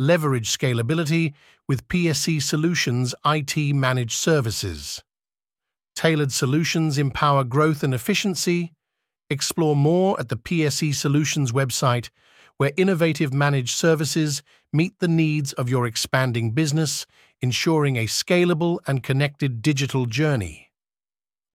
Leverage scalability with PSee Solutions IT Managed Services. Tailored solutions empower growth and efficiency. Explore more at the PSee Solutions website, where innovative managed services meet the needs of your expanding business, ensuring a scalable and connected digital journey.